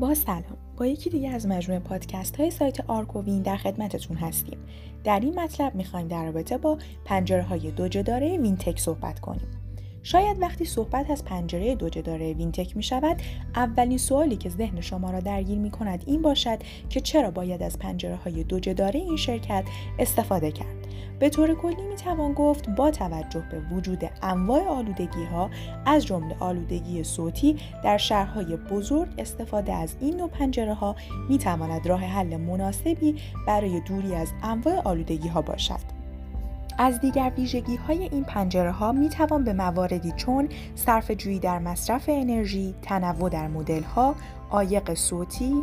با سلام. با یکی دیگه از مجموعه پادکست های سایت آرکووین در خدمتتون هستیم. در این مطلب می‌خوایم در رابطه با پنجره های دو جداره وینتک صحبت کنیم. شاید وقتی صحبت از پنجره دو جداره وینتک می شود اولین سوالی که ذهن شما را درگیر می کند این باشد که چرا باید از پنجره های دو جداره این شرکت استفاده کرد. به طور کلی می توان گفت با توجه به وجود انواع آلودگی ها از جمله آلودگی صوتی در شهرهای بزرگ استفاده از این نوع پنجره ها می تواند راه حل مناسبی برای دوری از انواع آلودگی ها باشد. از دیگر ویژگی های این پنجره ها می توان به مواردی چون صرف جویی در مصرف انرژی، تنوع در مدل ها، آیق صوتی،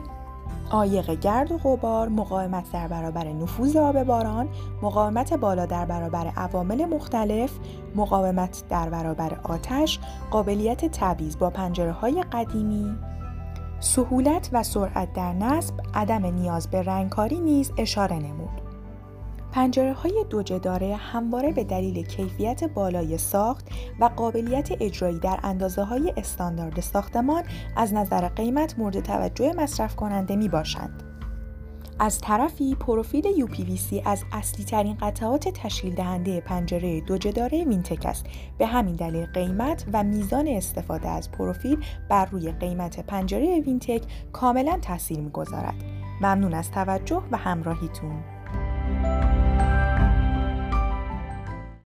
آیق گرد و غبار، مقاومت در برابر نفوذ آب باران، مقاومت بالا در برابر عوامل مختلف، مقاومت در برابر آتش، قابلیت تبعیض با پنجره های قدیمی، سهولت و سرعت در نصب، عدم نیاز به رنگکاری نیز اشاره نمود. پنجره های دوجداره همواره به دلیل کیفیت بالای ساخت و قابلیت اجرایی در اندازه های استاندارد ساختمان از نظر قیمت مورد توجه مصرف کننده می باشند. از طرفی پروفیل UPVC از اصلی ترین قطعات تشکیل دهنده پنجره دوجداره وینتک است. به همین دلیل قیمت و میزان استفاده از پروفیل بر روی قیمت پنجره وینتک کاملا تاثیر می‌گذارد. ممنون از توجه و همراهیتون. Música